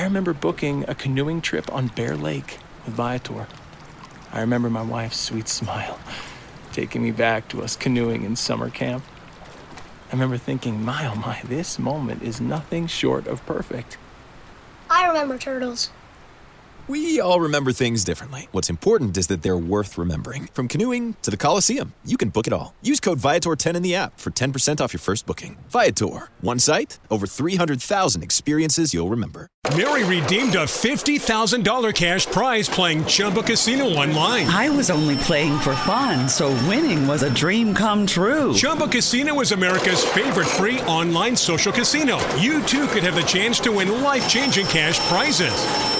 I remember booking a canoeing trip on Bear Lake with Viator. I remember my wife's sweet smile taking me back to us canoeing in summer camp. I remember thinking, my oh my, this moment is nothing short of perfect. I remember turtles. We all remember things differently. What's important is that they're worth remembering. From canoeing to the Coliseum, you can book it all. Use code Viator10 in the app for 10% off your first booking. Viator, one site, over 300,000 experiences you'll remember. Mary redeemed a $50,000 cash prize playing Chumba Casino online. I was only playing for fun, so winning was a dream come true. Chumba Casino is America's favorite free online social casino. You too could have the chance to win life changing cash prizes.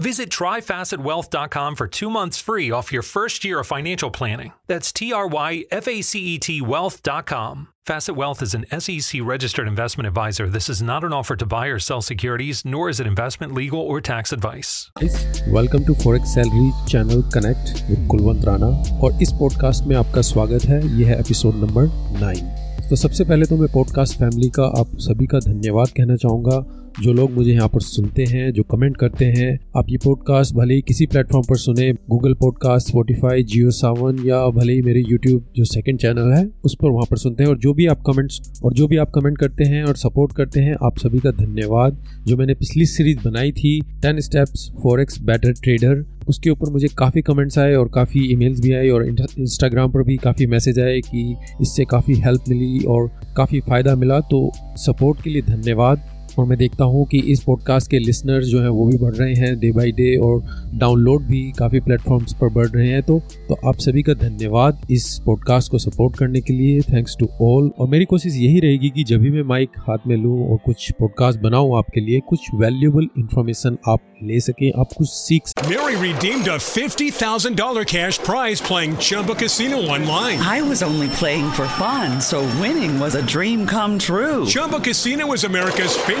Visit tryfacetwealth.com for two months free off your first year of financial planning. That's T R Y F A C E T wealth.com. Facet Wealth is an SEC registered investment advisor. This is not an offer to buy or sell securities, nor is it investment, legal, or tax advice. Welcome to forex salary channel connect with Kulwant Rana और इस podcast में आपका स्वागत है यह है episode number nine तो सबसे पहले तो मैं पॉडकास्ट फैमिली का आप सभी का धन्यवाद कहना चाहूँगा जो लोग मुझे यहाँ पर सुनते हैं, जो कमेंट करते हैं, आप ये पॉडकास्ट भले ही किसी प्लेटफॉर्म पर सुने Google podcast Spotify Jio Saavn या भले ही मेरे यूट्यूब जो सेकंड चैनल है, उस पर वहाँ पर सुनते हैं। और जो भी आप कमेंट्स और जो भी आप कमेंट करते हैं और सपोर्ट करते हैं, आप सभी का धन्यवाद। जो मैंने पिछली सीरीज़ बनाई थी ten steps for X better trader उसके ऊपर मुझे काफ़ी कमेंट्स आए और काफ़ी ईमेल्स भी आए और इंस्टाग्राम पर भी काफ़ी मैसेज आए कि इससे काफ़ी हेल्प मिली और काफ़ी फ़ायदा मिला। तो सपोर्ट के लिए धन्यवाद। और मैं देखता हूँ कि इस पॉडकास्ट के लिसनर्स जो हैं वो भी बढ़ रहे हैं डे बाई डे और डाउनलोड भी काफ़ी प्लेटफॉर्म्स पर बढ़ रहे हैं तो तो आप सभी का धन्यवाद इस पॉडकास्ट को सपोर्ट करने के लिए थैंक्स टू ऑल और मेरी कोशिश यही रहेगी कि जब भी मैं माइक हाथ में लूँ और कुछ पॉडकास्ट बनाऊँ आपके लिए कुछ वैल्यूबल इंफॉर्मेशन आप ले सकें आप कुछ सीख Mary redeemed a $50,000 cash prize playing Chumba Casino online. I was only playing for fun, so winning was a dream come true. Chumba Casino is America's favorite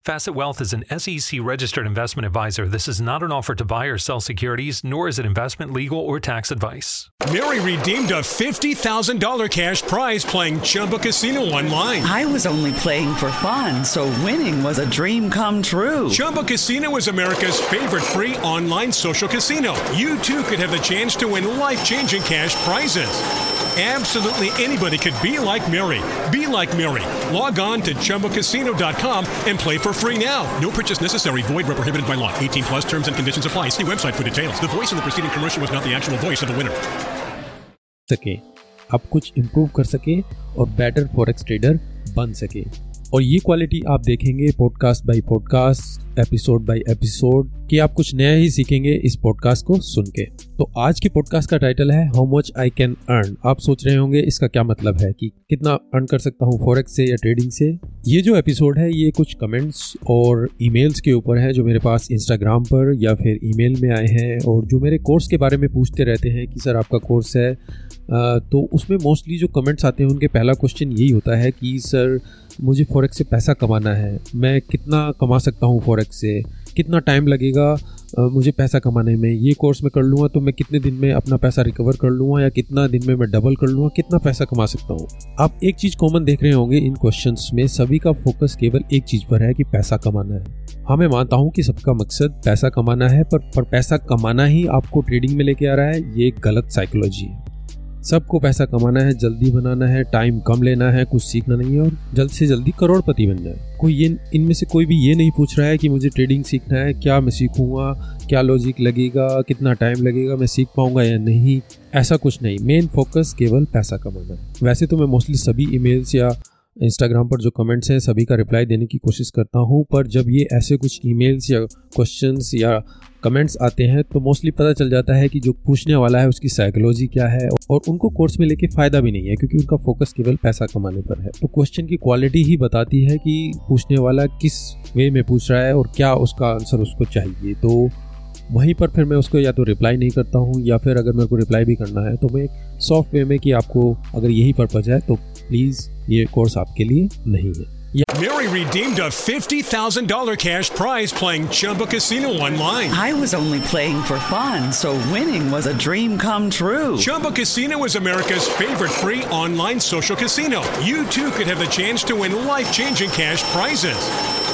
Facet Wealth is an SEC registered investment advisor. This is not an offer to buy or sell securities, nor is it investment, legal, or tax advice. Mary redeemed a $50,000 cash prize playing Chumba Casino online. I was only playing for fun, so winning was a dream come true. Chumba Casino is America's favorite free online social casino. You too could have the chance to win life changing cash prizes. Absolutely anybody could be like Mary. Be like Mary. Log on to ChumboCasino.com and play for free now. No purchase necessary. Void where prohibited by law. 18 plus terms and conditions apply. See website for details. The voice in the preceding commercial was not the actual voice of the winner. सके आप कुछ improve कर सके और better forex trader बन सके और ये क्वालिटी आप देखेंगे podcast by podcast episode by episode कि आप कुछ नया ही सीखेंगे इस पॉडकास्ट को सुन के। तो आज के पॉडकास्ट का टाइटल है how much I can earn आप सोच रहे होंगे, इसका क्या मतलब है कि कितना अर्न कर सकता हूँ फॉरेक्स से या ट्रेडिंग से? ये जो एपिसोड है, ये कुछ कमेंट्स और ईमेल्स के ऊपर है जो मेरे पास इंस्टाग्राम पर या फिर ईमेल में आए हैं और जो मेरे कोर्स के बारे में पूछते रहते हैं कि सर आपका कोर्स है तो उसमें मोस्टली जो कमेंट्स आते हैं, उनके पहला क्वेश्चन यही होता है कि सर, मुझे फॉरेक्स से पैसा कमाना है, मैं कितना कमा सकता हूँ फॉरेक्स से, कितना टाइम लगेगा मुझे पैसा कमाने में, ये कोर्स मैं कर लूँगा तो मैं कितने दिन में अपना पैसा रिकवर कर लूँगा या कितना दिन में मैं डबल कर लूँगा, कितना पैसा कमा सकता हूँ? आप एक चीज़ कॉमन देख रहे होंगे इन क्वेश्चन में, सभी का फोकस केवल एक चीज़ पर है कि पैसा कमाना है। हाँ मैं मानता हूँ कि सबका मकसद पैसा कमाना है, पर पर पैसा कमाना ही आपको ट्रेडिंग में लेके आ रहा है, ये गलत साइकोलॉजी है। सबको पैसा कमाना है, जल्दी बनाना है टाइम कम लेना है, कुछ सीखना नहीं है और जल्द से जल्दी करोड़पति बन जाए। कोई ये इनमें से कोई भी ये नहीं पूछ रहा है कि मुझे ट्रेडिंग सीखना है, क्या मैं सीखूँगा, क्या लॉजिक लगेगा, कितना टाइम लगेगा, मैं सीख पाऊँगा या नहीं, ऐसा कुछ नहीं। मेन फोकस केवल पैसा कमाना है। वैसे तो मैं मोस्टली सभी ईमेल्स या इंस्टाग्राम पर जो कमेंट्स हैं, सभी का रिप्लाई देने की कोशिश करता हूँ। पर जब ये ऐसे कुछ ईमेल्स या क्वेश्चंस या कमेंट्स आते हैं तो मोस्टली पता चल जाता है कि जो पूछने वाला है, उसकी साइकोलॉजी क्या है और उनको कोर्स में लेके फ़ायदा भी नहीं है, क्योंकि उनका फोकस केवल पैसा कमाने पर है। तो क्वेश्चन की क्वालिटी ही बताती है कि पूछने वाला किस वे में पूछ रहा है और क्या उसका आंसर उसको चाहिए। तो वहीं पर फिर मैं उसको या तो रिप्लाई नहीं करता हूँ, या फिर अगर मेरे को रिप्लाई भी करना है तो मैं सॉफ्ट वे में कि आपको अगर यही पर्पज है तो प्लीज़ ये कोर्स आपके लिए नहीं है Mary redeemed a $50,000 cash prize playing Chumba Casino online. I was only playing for fun, so winning was a dream come true. Chumba Casino is America's favorite free online social casino. You too could have the chance to win life changing cash prizes.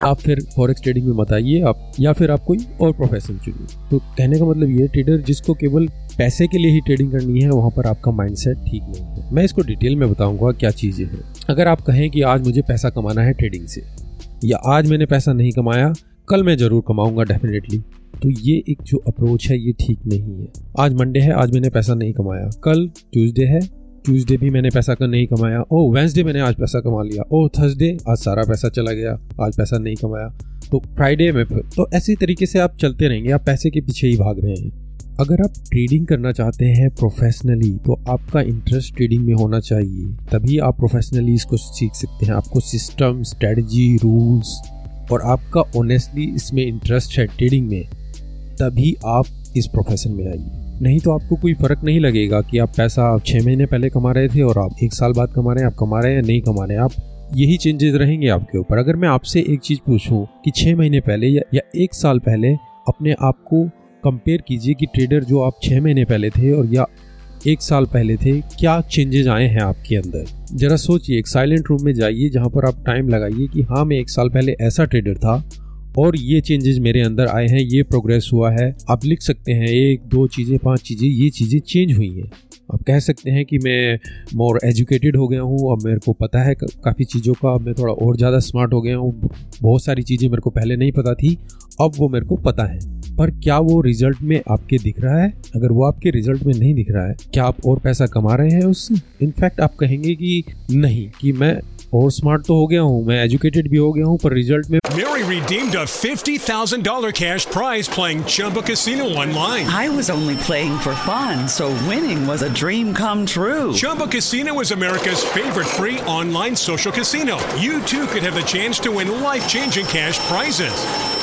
आप फिर forex trading में मत आइए, आप या फिर आप कोई और प्रोफेशन चुनिए। तो कहने का मतलब ये ट्रेडर जिसको केवल पैसे के लिए ही ट्रेडिंग करनी है, वहाँ पर आपका माइंडसेट ठीक नहीं है। मैं इसको डिटेल में बताऊँगा क्या चीज़ें हैं। अगर आप कहें कि आज मुझे पैसा कमाना है ट्रेडिंग से, या आज मैंने पैसा नहीं कमाया, कल मैं ज़रूर कमाऊँगा डेफिनेटली तो ये एक जो अप्रोच है, ये ठीक नहीं है। आज मंडे है, आज मैंने पैसा नहीं कमाया। कल ट्यूसडे है ट्यूसडे भी मैंने पैसा का नहीं कमाया। ओ वेंसडे मैंने आज पैसा कमा लिया। ओ थर्सडे आज सारा पैसा चला गया। आज पैसा नहीं कमाया। तो फ्राइडे में फिर तो ऐसी तरीके से आप चलते रहेंगे। आप पैसे के पीछे ही भाग रहे हैं। अगर आप ट्रेडिंग करना चाहते हैं प्रोफेशनली तो आपका इंटरेस्ट ट्रेडिंग में होना चाहिए। तभी आप प्रोफेशनली इसको सीख सकते हैं। आपको सिस्टम स्ट्रेटजी रूल्स और आपका ऑनेस्टली इसमें इंटरेस्ट है ट्रेडिंग में, तभी आप इस प्रोफेशन में आइए। नहीं तो आपको कोई फ़र्क नहीं लगेगा कि आप पैसा आप छः महीने पहले कमा रहे थे और आप एक साल बाद कमा रहे हैं आप कमा रहे हैं या नहीं कमा रहे हैं। आप यही चेंजेस रहेंगे आपके ऊपर। अगर मैं आपसे एक चीज़ पूछूँ कि छः महीने पहले या, या एक साल पहले अपने आप को कंपेयर कीजिए कि ट्रेडर जो आप छः महीने पहले थे और या एक साल पहले थे क्या चेंजेस आए हैं आपके अंदर? जरा सोचिए एक साइलेंट रूम में जाइए जहाँ पर आप टाइम लगाइए कि हाँ मैं एक साल पहले ऐसा ट्रेडर था और ये चेंजेस मेरे अंदर आए हैं, ये प्रोग्रेस हुआ है। आप लिख सकते हैं, एक, दो चीज़ें, पाँच चीज़ें, ये चीज़ें चेंज हुई हैं। आप कह सकते हैं कि मैं मोर एजुकेटेड हो गया हूँ, अब मेरे को पता है काफ़ी चीज़ों का, अब मैं थोड़ा और ज़्यादा स्मार्ट हो गया हूँ। बहुत सारी चीज़ें मेरे को पहले नहीं पता थी, अब वो मेरे को पता है। पर क्या वो रिज़ल्ट में आपके दिख रहा है? अगर वो आपके रिज़ल्ट में नहीं दिख रहा है, क्या आप और पैसा कमा रहे हैं उससे? इनफैक्ट आप कहेंगे कि नहीं, कि मैं और स्मार्ट तो हो गया हूँ मैं एजुकेटेड भी हो गया हूँ पर रिजल्ट में Mary redeemed a $50,000 cash prize playing Chumba Casino online. I was only playing for fun, so winning was a dream come true. Chumba Casino is America's favorite free online social casino. You too could have the chance to win life-changing cash prizes.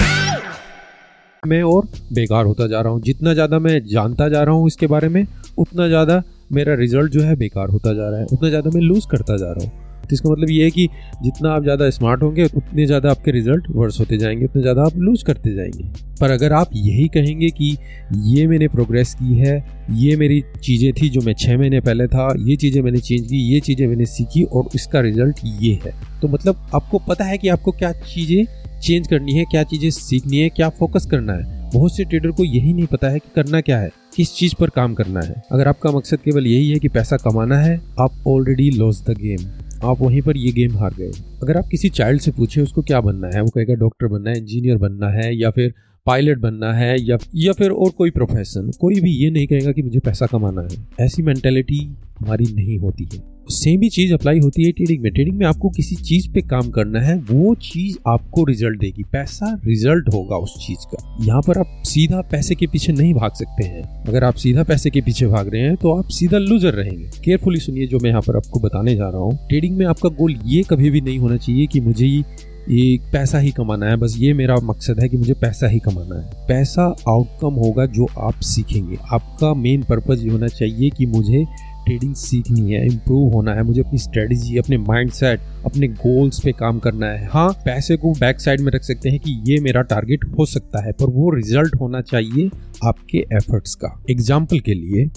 मैं और बेकार होता जा रहा हूँ। जितना ज़्यादा मैं जानता जा रहा हूँ इसके बारे में, उतना ज़्यादा मेरा रिज़ल्ट जो है बेकार होता जा रहा है। उतना ज़्यादा मैं लूज़ करता जा रहा हूँ। तो इसका मतलब ये है कि जितना आप ज़्यादा स्मार्ट होंगे, उतने ज़्यादा आपके रिज़ल्ट वर्स होते जाएँगे, उतने ज़्यादा आप लूज करते जाएँगे। पर अगर आप यही कहेंगे कि ये मैंने प्रोग्रेस की है, ये मेरी चीज़ें थी जो मैं छः महीने पहले था, ये चीज़ें मैंने चेंज की, ये चीज़ें मैंने सीखी और इसका रिज़ल्ट ये है। तो मतलब आपको पता है कि आपको क्या चीज़ें चेंज करनी है, क्या चीज़ें सीखनी है, क्या फोकस करना है। बहुत से ट्रेडर को यही नहीं पता है कि करना क्या है, किस चीज़ पर काम करना है। अगर आपका मकसद केवल यही है कि पैसा कमाना है, आप ऑलरेडी लॉस द गेम आप वहीं पर ये गेम हार गए। अगर आप किसी चाइल्ड से पूछे उसको क्या बनना है, वो कहेगा डॉक्टर बनना है, इंजीनियर बनना है या फिर पायलट बनना है या या फिर और कोई प्रोफेशन कोई भी ये नहीं कहेगा कि मुझे पैसा कमाना है। ऐसी मेंटेलिटी हमारी नहीं होती है। सेम ही चीज़ अप्लाई होती है ट्रेडिंग में। ट्रेडिंग में आपको किसी चीज़ पे काम करना है, वो चीज़ आपको रिज़ल्ट देगी। पैसा रिज़ल्ट होगा उस चीज़ का। यहाँ पर आप सीधा पैसे के पीछे नहीं भाग सकते हैं। अगर आप सीधा पैसे के पीछे भाग रहे हैं तो आप सीधा लूजर रहेंगे। केयरफुली सुनिए जो मैं यहाँ पर आपको बताने जा रहा हूँ। ट्रेडिंग में आपका गोल ये कभी भी नहीं होना चाहिए कि मुझे ये पैसा ही कमाना है, बस ये मेरा मकसद है कि मुझे पैसा ही कमाना है। पैसा आउटकम होगा जो आप सीखेंगे। आपका मेन पर्पज ये होना चाहिए कि मुझे ट्रेडिंग सीखनी है इम्प्रूव होना है, मुझे अपनी स्ट्रेटजी अपने माइंडसेट अपने गोल्स पे काम करना है। हाँ पैसे को बैक साइड में रख सकते हैं कि ये मेरा टारगेट हो सकता है, पर वो रिज़ल्ट होना चाहिए आपके एफर्ट्स का। एग्ज़ाम्पल के लिए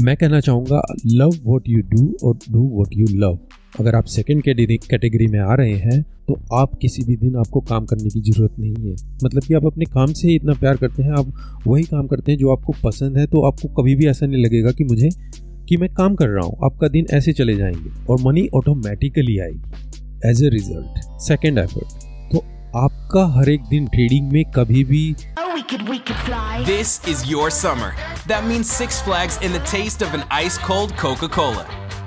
मैं कहना चाहूँगा लव वॉट यू डू और डू वॉट यू लव अगर आप सेकेंड कैटेगरी में आ रहे हैं तो आप किसी भी दिन आपको काम करने की ज़रूरत नहीं है। मतलब कि आप अपने काम से ही इतना प्यार करते हैं आप वही काम करते हैं जो आपको पसंद है तो आपको कभी भी ऐसा नहीं लगेगा कि मुझे कि मैं काम कर रहा हूँ। आपका दिन ऐसे चले जाएँगे और मनी ऑटोमेटिकली आएगी। As a result second effort तो आपका हर एक दिन ट्रेडिंग में कभी भी This is your summer. That means Six Flags in the taste of an ice cold Coca Cola.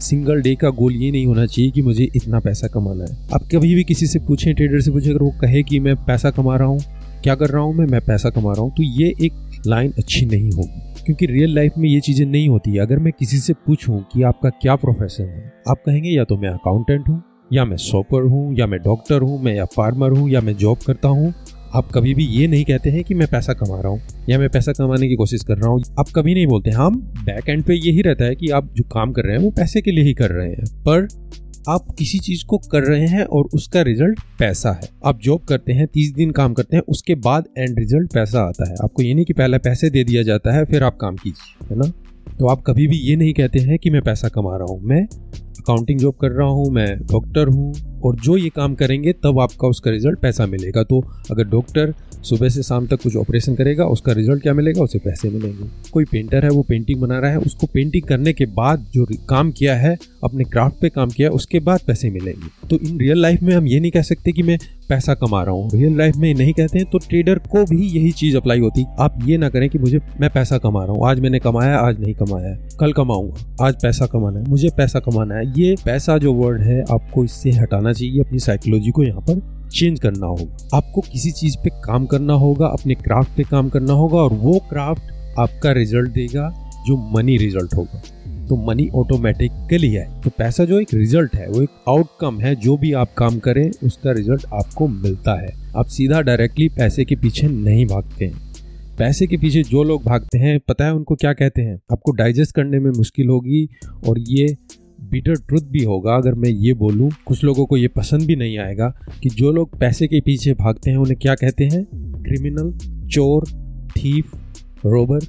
Single day का गोल ये नहीं होना चाहिए कि मुझे इतना पैसा कमाना है। आप कभी भी किसी से पूछें ट्रेडर से पूछें, अगर वो कहे कि मैं पैसा कमा रहा हूँ, क्या कर रहा हूँ मैं? मैं पैसा कमा रहा हूँ। तो ये एक लाइन अच्छी नहीं होगी, क्योंकि रियल लाइफ में ये चीज़ें नहीं होती है। अगर मैं किसी से पूछूँ कि आपका क्या प्रोफेशन है, आप कहेंगे, या तो मैं अकाउंटेंट हूँ, या मैं शॉपर हूँ, या मैं डॉक्टर हूँ, मैं या फार्मर हूँ, या मैं जॉब करता हूँ। आप कभी भी ये नहीं कहते हैं कि मैं पैसा कमा रहा हूँ, या मैं पैसा कमाने की कोशिश कर रहा हूँ। आप कभी नहीं बोलते हम बैक एंड पे यही रहता है कि आप जो काम कर रहे हैं, वो पैसे के लिए ही कर रहे हैं। पर आप किसी चीज़ को कर रहे हैं और उसका रिज़ल्ट पैसा है। आप जॉब करते हैं, तीस दिन काम करते हैं, उसके बाद एंड रिज़ल्ट पैसा आता है। आपको ये नहीं कि पहले पैसे दे दिया जाता है, फिर आप काम कीजिए, है ना? तो आप कभी भी ये नहीं कहते हैं कि मैं पैसा कमा रहा हूँ। मैं अकाउंटिंग जॉब कर रहा हूँ, मैं डॉक्टर हूँ और जो ये काम करेंगे, तब आपका उसका रिज़ल्ट पैसा मिलेगा। तो अगर डॉक्टर सुबह से शाम तक कुछ ऑपरेशन करेगा, उसका रिज़ल्ट क्या मिलेगा? उसे पैसे मिलेंगे। कोई पेंटर है, वो पेंटिंग बना रहा है, उसको पेंटिंग करने के बाद जो काम किया है, अपने क्राफ्ट पे काम किया है, उसके बाद पैसे मिलेंगे। तो इन रियल लाइफ में हम ये नहीं कह सकते कि मैं पैसा कमा रहा हूँ। रियल लाइफ में नहीं कहते हैं तो ट्रेडर को भी यही चीज़ अप्लाई होती। आप ये ना करें कि मुझे, मैं पैसा कमा रहा हूँ। आज मैंने कमाया, आज नहीं कमाया। कल कमाऊँगा, आज पैसा कमाना है। मुझे पैसा कमाना है। ये पैसा जो वर्ड है, आपको इससे हटाना चाहिए। अपनी साइकोलॉजी को यहाँ पर चेंज करना होगा। आपको किसी चीज़ पे काम करना होगा, अपने क्राफ्ट पे काम करना होगा, और वो क्राफ्ट आपका रिज़ल्ट देगा, जो मनी रिज़ल्ट होगा। तो मनी ऑटोमेटिकली है। तो पैसा जो एक रिज़ल्ट है, वो एक आउटकम है, जो भी आप काम करें, उसका रिज़ल्ट आपको मिलता है। आप सीधा डायरेक्टली पैसे के पीछे नहीं भागते हैं। पैसे के पीछे जो लोग भागते हैं, पता है उनको क्या कहते हैं? आपको डाइजेस्ट करने में मुश्किल होगी और ये बिटर ट्रुथ भी होगा। अगर मैं ये बोलूँ, कुछ लोगों को ये पसंद भी नहीं आएगा कि जो लोग पैसे के पीछे भागते हैं, उन्हें क्या कहते हैं? क्रिमिनल चोर थीफ रोबर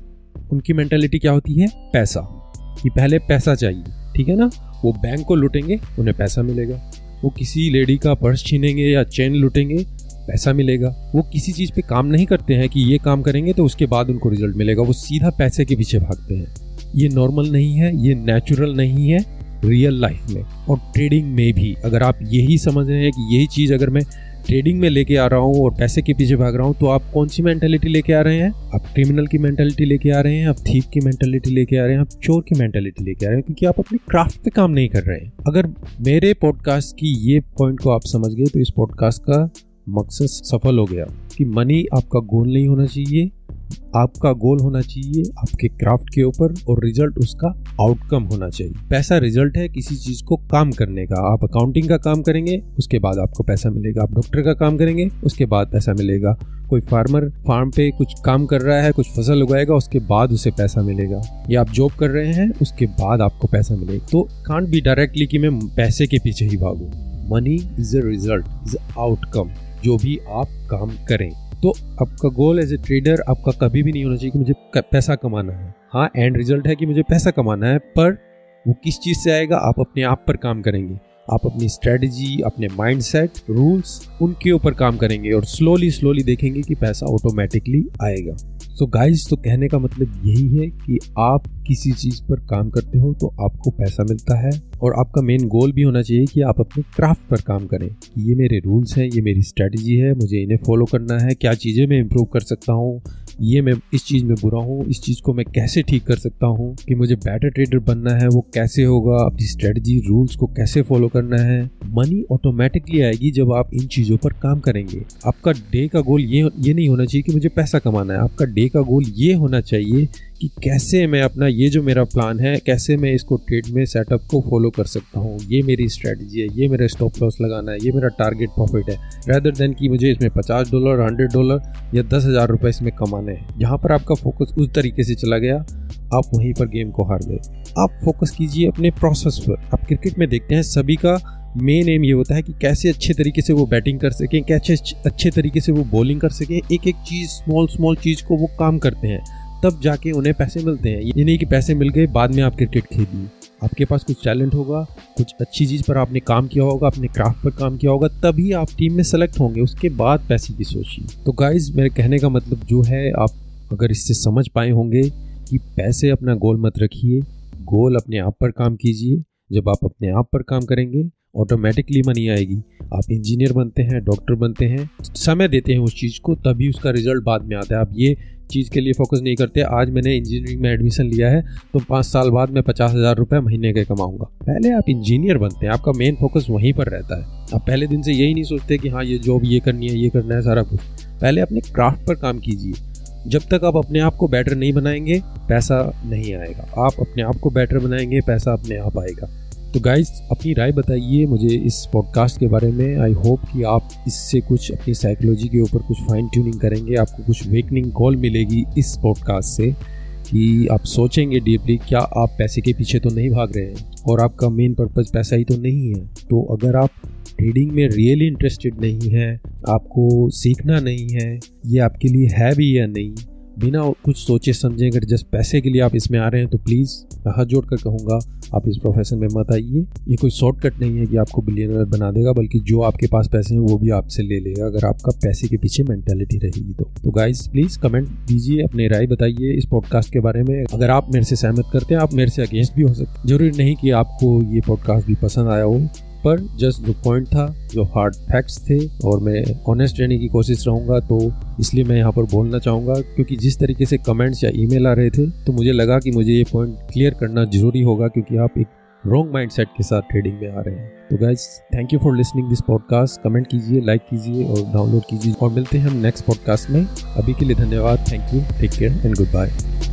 उनकी मेंटेलिटी क्या होती है? पैसा। कि पहले पैसा चाहिए, ठीक है ना? वो बैंक को लूटेंगे, उन्हें पैसा मिलेगा। वो किसी लेडी का पर्स छीनेंगे या चेन लूटेंगे, पैसा मिलेगा। वो किसी चीज़ पे काम नहीं करते हैं कि ये काम करेंगे तो उसके बाद उनको रिज़ल्ट मिलेगा। वो सीधा पैसे के पीछे भागते हैं। ये नॉर्मल नहीं है, ये नेचुरल नहीं है रियल लाइफ में और ट्रेडिंग में भी। अगर आप यही समझ रहे हैं कि यही चीज़ अगर मैं ट्रेडिंग में लेके आ रहा हूँ और पैसे के पीछे भाग रहा हूँ तो आप कौन सी मेंटेलिटी लेके आ रहे हैं? आप क्रिमिनल की मेंटेलिटी लेके आ रहे हैं, आप थीप की मेंटेलिटी लेके आ रहे हैं, आप चोर की मेंटेलिटी लेके आ रहे हैं, क्योंकि आप अपने क्राफ्ट पे काम नहीं कर रहे हैं। अगर मेरे पॉडकास्ट की ये पॉइंट को आप समझ गए तो इस पॉडकास्ट का मकसद सफल हो गया कि मनी आपका गोल नहीं होना चाहिए आपका गोल होना चाहिए आपके क्राफ्ट के ऊपर और रिज़ल्ट उसका आउटकम होना चाहिए। पैसा रिज़ल्ट है किसी चीज़ को काम करने का। आप अकाउंटिंग का काम करेंगे, उसके बाद आपको पैसा मिलेगा। आप डॉक्टर का काम करेंगे, उसके बाद पैसा मिलेगा। कोई फार्मर फार्म पे कुछ काम कर रहा है, कुछ फ़सल उगाएगा, उसके बाद उसे पैसा मिलेगा। या आप जॉब कर रहे हैं, उसके बाद आपको पैसा मिलेगा। तो कांट बी डायरेक्टली कि मैं पैसे के पीछे ही भागू। Money is a result is outcome जो भी आप काम करें। तो आपका गोल एज ए ट्रेडर आपका कभी भी नहीं होना चाहिए कि मुझे पैसा कमाना है। हाँ एंड रिज़ल्ट है कि मुझे पैसा कमाना है, पर वो किस चीज़ से आएगा? आप अपने आप पर काम करेंगे। आप अपनी स्ट्रेटजी अपने माइंडसेट रूल्स उनके ऊपर काम करेंगे और स्लोली स्लोली देखेंगे कि पैसा ऑटोमेटिकली आएगा। सो so गाइस तो कहने का मतलब यही है कि आप किसी चीज़ पर काम करते हो तो आपको पैसा मिलता है और आपका मेन गोल भी होना चाहिए कि आप अपने क्राफ्ट पर काम करें कि ये मेरे रूल्स हैं, ये मेरी स्ट्रेटजी है, मुझे इन्हें फॉलो करना है, क्या चीज़ें मैं इम्प्रूव कर सकता हूँ ये मैं इस चीज़ में बुरा हूँ, इस चीज़ को मैं कैसे ठीक कर सकता हूँ कि मुझे बेटर ट्रेडर बनना है, वो कैसे होगा, अपनी स्ट्रेटजी रूल्स को कैसे फॉलो करना है। मनी ऑटोमेटिकली आएगी जब आप इन चीज़ों पर काम करेंगे। आपका डे का गोल ये ये नहीं होना चाहिए कि मुझे पैसा कमाना है, आपका डे का गोल ये होना चाहिए कि कैसे मैं अपना ये जो मेरा प्लान है, कैसे मैं इसको ट्रेड में सेटअप को फॉलो कर सकता हूँ? ये मेरी स्ट्रेटजी है, ये मेरा स्टॉप लॉस लगाना है, ये मेरा टारगेट प्रॉफिट है। रैदर देन कि मुझे इसमें पचास डॉलर हंड्रेड डॉलर या दस हज़ार रुपये इसमें कमाने हैं। यहाँ पर आपका फोकस उस तरीके से चला गया, आप वहीं पर गेम को हार गए। आप फोकस कीजिए अपने प्रोसेस पर। आप क्रिकेट में देखते हैं, सभी का मेन एम ये होता है कि कैसे अच्छे तरीके से वो बैटिंग कर सकें, कैसे अच्छे तरीके से वो बॉलिंग कर सकें। एक एक चीज़ स्मॉल स्मॉल चीज़ को वो काम करते हैं। तब जाके उन्हें पैसे मिलते हैं। ये नहीं कि पैसे मिल गए, बाद में आप क्रिकेट खेलिए आपके पास कुछ टैलेंट होगा, कुछ अच्छी चीज़ पर आपने काम किया होगा अपने क्राफ्ट पर काम किया होगा, तभी आप टीम में सेलेक्ट होंगे। उसके बाद पैसे की सोचिए तो गाइज़ मेरे कहने का मतलब जो है, आप अगर इससे समझ पाए होंगे कि पैसे अपना गोल मत रखिए। गोल अपने आप पर काम कीजिए। जब आप अपने आप पर काम करेंगे ऑटोमेटिकली मनी आएगी। आप इंजीनियर बनते हैं डॉक्टर बनते हैं, समय देते हैं उस चीज़ को, तभी उसका रिज़ल्ट बाद में आता है। आप ये चीज़ के लिए फोकस नहीं करते। आज मैंने इंजीनियरिंग में एडमिशन लिया है तो पाँच साल बाद मैं पचास हज़ार रुपये महीने के कमाऊँगा। पहले आप इंजीनियर बनते हैं, आपका मेन फोकस वहीं पर रहता है। आप पहले दिन से यही नहीं सोचते कि हाँ ये जॉब ये करनी है, ये करना है, सारा कुछ। पहले अपने क्राफ्ट पर काम कीजिए। जब तक आप अपने आप को बेटर नहीं बनाएँगे, पैसा नहीं आएगा। आप अपने आप को बेटर बनाएँगे, पैसा अपने आप आएगा। तो गाइज़ अपनी राय बताइए मुझे इस पॉडकास्ट के बारे में। आई होप कि आप इससे कुछ अपनी साइकोलॉजी के ऊपर कुछ फाइन ट्यूनिंग करेंगे, आपको कुछ वेकनिंग कॉल मिलेगी इस पॉडकास्ट से कि आप सोचेंगे डीपली क्या आप पैसे के पीछे तो नहीं भाग रहे हैं? और आपका मेन पर्पज़ पैसा ही तो नहीं है। तो अगर आप ट्रेडिंग में रियली इंटरेस्टेड नहीं है, आपको सीखना नहीं है, ये आपके लिए है भी या नहीं बिना कुछ सोचे समझे, अगर जस्ट पैसे के लिए आप इसमें आ रहे हैं तो प्लीज़ मैं हाथ जोड़ कर कहूँगा, आप इस प्रोफेशन में मत आइए। ये कोई शॉर्टकट नहीं है कि आपको बिलियनर बना देगा, बल्कि जो आपके पास पैसे हैं, वो भी आपसे ले लेगा, अगर आपका पैसे के पीछे मेंटेलिटी रहेगी तो। तो गाइस प्लीज़ कमेंट दीजिए, अपने राय बताइए इस पॉडकास्ट के बारे में। अगर आप मेरे से सहमत करते हैं, आप मेरे से अगेंस्ट भी हो सकते ज़रूरी नहीं कि आपको ये पॉडकास्ट भी पसंद आया हो। पर जस्ट जो पॉइंट था, जो हार्ड फैक्ट्स थे, और मैं ऑनेस्ट रहने की कोशिश रहूँगा तो इसलिए मैं यहाँ पर बोलना चाहूँगा, क्योंकि जिस तरीके से कमेंट्स या ईमेल आ रहे थे तो मुझे लगा कि मुझे ये पॉइंट क्लियर करना ज़रूरी होगा, क्योंकि आप एक रॉन्ग माइंडसेट के साथ ट्रेडिंग में आ रहे हैं। तो guys thank you for listening this podcast comment कीजिए लाइक कीजिए, और डाउनलोड कीजिए, और मिलते हैं हम नेक्स्ट पॉडकास्ट में। अभी के लिए धन्यवाद। Thank you take care and goodbye